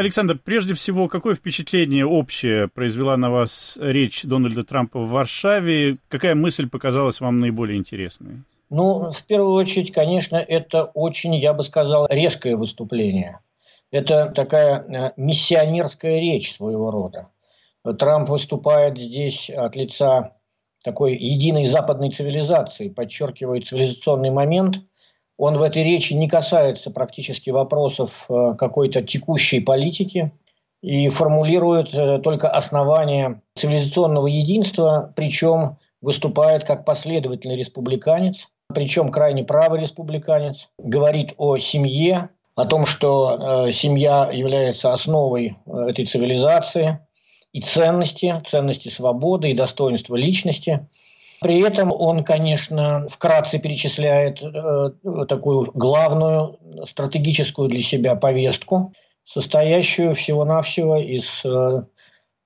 Александр, прежде всего, какое впечатление общее произвела на вас речь Дональда Трампа в Варшаве? Какая мысль показалась вам наиболее интересной? Ну, в первую очередь, конечно, это очень, я бы сказал, резкое выступление. Это такая э, миссионерская речь своего рода. Трамп выступает здесь от лица такой единой западной цивилизации, подчеркивает цивилизационный момент. Он в этой речи не касается практически вопросов э, какой-то текущей политики и формулирует э, только основания цивилизационного единства, причем выступает как последовательный республиканец, причем крайне правый республиканец, говорит о семье, о том, что э, семья является основой этой цивилизации и ценности, ценности свободы и достоинства личности. При этом он, конечно, вкратце перечисляет э, такую главную стратегическую для себя повестку, состоящую всего-навсего из э,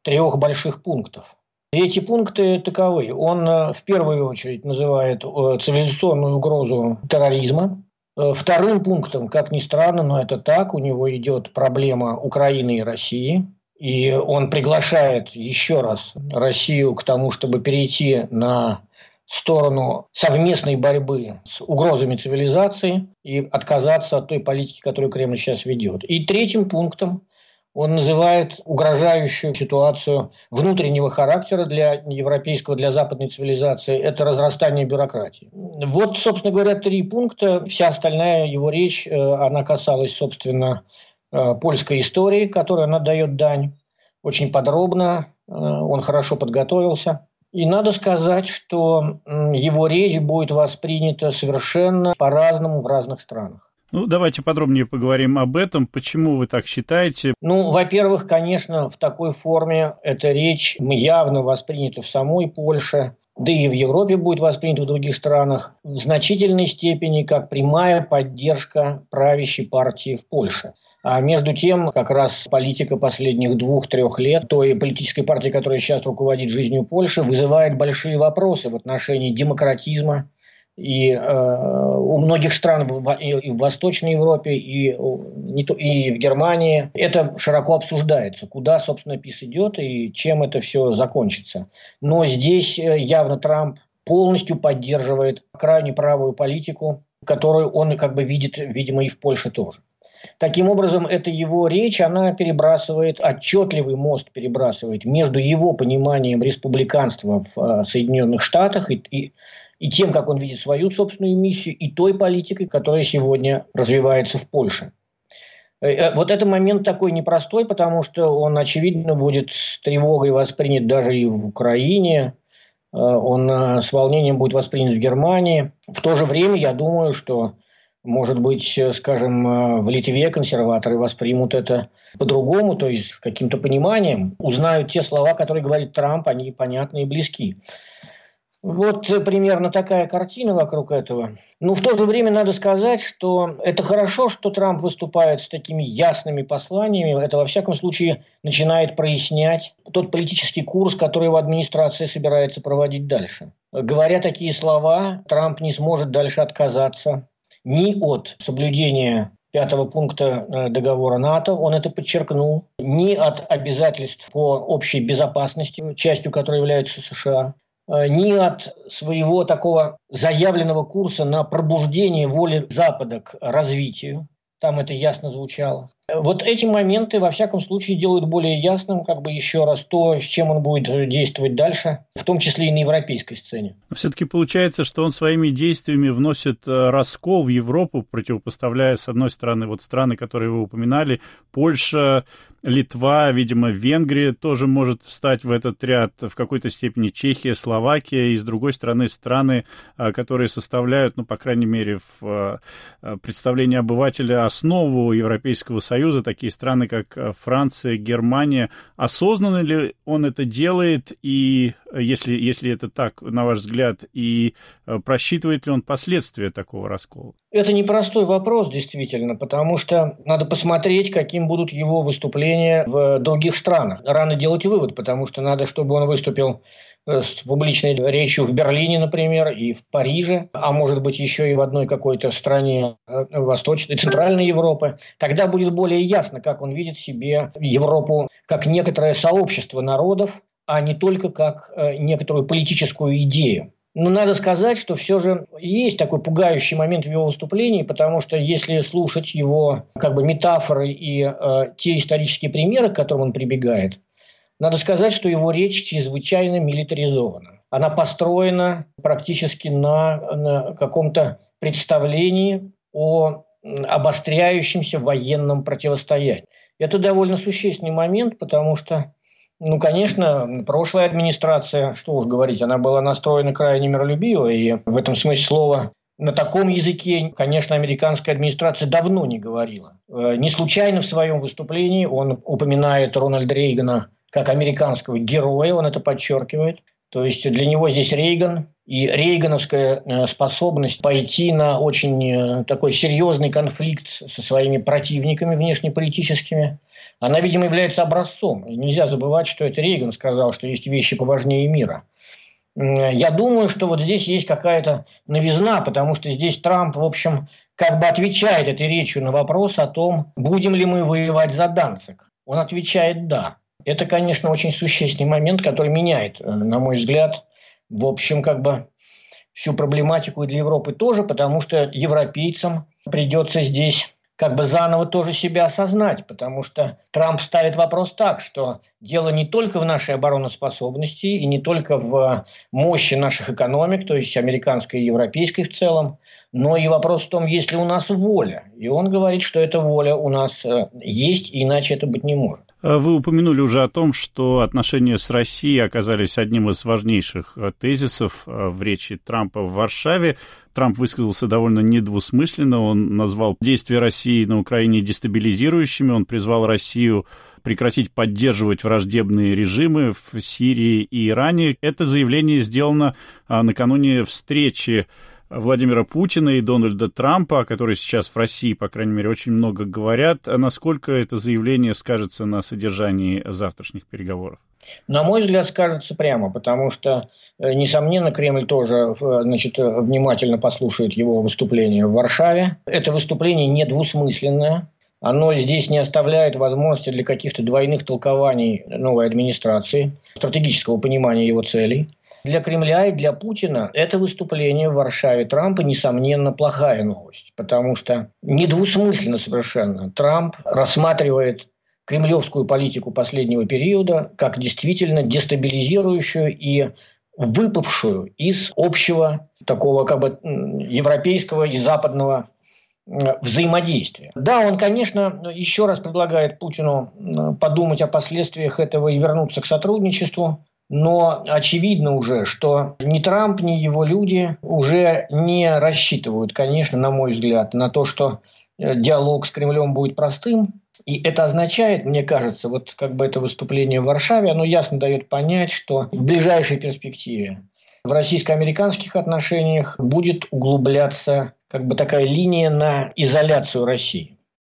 трех больших пунктов. И эти пункты таковы. Он э, в первую очередь называет э, цивилизационную угрозу терроризма. Э, вторым пунктом, как ни странно, но это так, у него идет проблема Украины и России. И он приглашает еще раз Россию к тому, чтобы перейти на сторону совместной борьбы с угрозами цивилизации и отказаться от той политики, которую Кремль сейчас ведет. И третьим пунктом он называет угрожающую ситуацию внутреннего характера для европейского, для западной цивилизации – это разрастание бюрократии. Вот, собственно говоря, три пункта. Вся остальная его речь, э, она касалась, собственно, польской истории, которой она дает дань. Очень подробно, э, он хорошо подготовился. И надо сказать, что его речь будет воспринята совершенно по-разному в разных странах. Ну, давайте подробнее поговорим об этом. Почему вы так считаете? Ну, во-первых, конечно, в такой форме эта речь явно воспринята в самой Польше, да и в Европе будет воспринята в других странах, в значительной степени как прямая поддержка правящей партии в Польше. А между тем, как раз политика последних двух-трех лет той политической партии, которая сейчас руководит жизнью Польши, вызывает большие вопросы в отношении демократизма, и э, у многих стран в, и в Восточной Европе, и, не то, и в Германии это широко обсуждается, куда, собственно, ПИС идет и чем это все закончится. Но здесь э, явно Трамп полностью поддерживает крайне правую политику, которую он как бы видит, видимо, и в Польше тоже. Таким образом, эта его речь, она перебрасывает, отчетливый мост перебрасывает между его пониманием республиканства в э, Соединенных Штатах и, и и тем, как он видит свою собственную миссию, и той политикой, которая сегодня развивается в Польше. Э, э, вот этот момент такой непростой, потому что он, очевидно, будет с тревогой воспринят даже и в Украине, э, он с волнением будет воспринят в Германии. В то же время я думаю, что, может быть, скажем, в Литве консерваторы воспримут это по-другому, то есть каким-то пониманием, узнают те слова, которые говорит Трамп, они понятны и близки. Вот э, примерно такая картина вокруг этого. Но в то же время надо сказать, что это хорошо, что Трамп выступает с такими ясными посланиями. Это, во всяком случае, начинает прояснять тот политический курс, который его администрация собирается проводить дальше. Говоря такие слова, Трамп не сможет дальше отказаться ни от соблюдения пятого пункта э, договора НАТО, он это подчеркнул, ни от обязательств по общей безопасности, частью которой является США, Э, ни от своего такого заявленного курса на пробуждение воли Запада к развитию. Там это ясно звучало. Вот эти моменты, во всяком случае, делают более ясным, как бы еще раз, то, с чем он будет действовать дальше, в том числе и на европейской сцене. Все-таки получается, что он своими действиями вносит э, раскол в Европу, противопоставляя, с одной стороны, вот страны, которые вы упоминали, Польша, Литва, видимо, Венгрия тоже может встать в этот ряд, в какой-то степени Чехия, Словакия, и, с другой стороны, страны, э, которые составляют, ну, по крайней мере, в э, представлении обывателя основу Европейского Союза, такие страны, как Франция, Германия. Осознанно ли он это делает и если, если это так, на ваш взгляд, и просчитывает ли он последствия такого раскола? Это непростой вопрос, действительно, потому что надо посмотреть, каким будут его выступления в других странах. Рано делать вывод, потому что надо, чтобы он выступил э, с публичной речью в Берлине, например, и в Париже, а может быть еще и в одной какой-то стране э, Восточной, Центральной Европы. Тогда будет более ясно, как он видит себе Европу как некоторое сообщество народов, а не только как э, некоторую политическую идею. Но надо сказать, что все же есть такой пугающий момент в его выступлении, потому что если слушать его как бы метафоры и э, те исторические примеры, к которым он прибегает, надо сказать, что его речь чрезвычайно милитаризована. Она построена практически на, на каком-то представлении о обостряющемся военном противостоянии. Это довольно существенный момент, потому что ну, конечно, прошлая администрация, что уж говорить, она была настроена крайне миролюбиво, и в этом смысле слова на таком языке, конечно, американская администрация давно не говорила. Э, не случайно в своем выступлении он упоминает Рональда Рейгана как американского героя, он это подчеркивает. То есть для него здесь Рейган и рейгановская э, способность пойти на очень э, такой серьезный конфликт со своими противниками внешнеполитическими – она, видимо, является образцом. И нельзя забывать, что это Рейган сказал, что есть вещи поважнее мира. Я думаю, что вот здесь есть какая-то новизна, потому что здесь Трамп, в общем, как бы отвечает этой речью на вопрос о том, будем ли мы воевать за Данцик. Он отвечает «да». Это, конечно, очень существенный момент, который меняет, э, на мой взгляд, в общем, как бы всю проблематику для Европы тоже, потому что европейцам придется здесь как бы заново тоже себя осознать, потому что Трамп ставит вопрос так, что дело не только в нашей обороноспособности и не только в мощи наших экономик, то есть американской и европейской в целом, но и вопрос в том, есть ли у нас воля. И он говорит, что эта воля у нас э, есть, и иначе это быть не может. Э, вы упомянули уже о том, что отношения с Россией оказались одним из важнейших э, тезисов в речи Трампа в Варшаве. Трамп высказался довольно недвусмысленно. Он назвал действия России на Украине дестабилизирующими. Он призвал Россию прекратить поддерживать враждебные режимы в Сирии и Иране. Это заявление сделано накануне встречи Владимира Путина и Дональда Трампа, о которой сейчас в России, по крайней мере, очень много говорят. А насколько это заявление скажется на содержании завтрашних переговоров? На мой взгляд, скажется прямо, потому что, э, несомненно, Кремль тоже э, значит, внимательно послушает его выступление в Варшаве. Это выступление недвусмысленное. Оно здесь не оставляет возможности для каких-то двойных толкований новой администрации, стратегического понимания его целей. Для Кремля и для Путина это выступление в Варшаве Трампа, несомненно, плохая новость, потому что недвусмысленно совершенно Трамп рассматривает кремлевскую политику последнего периода как действительно дестабилизирующую и выпавшую из общего такого как бы европейского и западного взаимодействия. Да, он, конечно, еще раз предлагает Путину подумать о последствиях этого и вернуться к сотрудничеству. Но очевидно уже, что ни Трамп, ни его люди уже не рассчитывают, конечно, на мой взгляд, на то, что э, диалог с Кремлем будет простым. И это означает, мне кажется, вот как бы это выступление в Варшаве, оно ясно дает понять, что в ближайшей перспективе в российско-американских отношениях будет углубляться как бы такая линия на изоляцию России.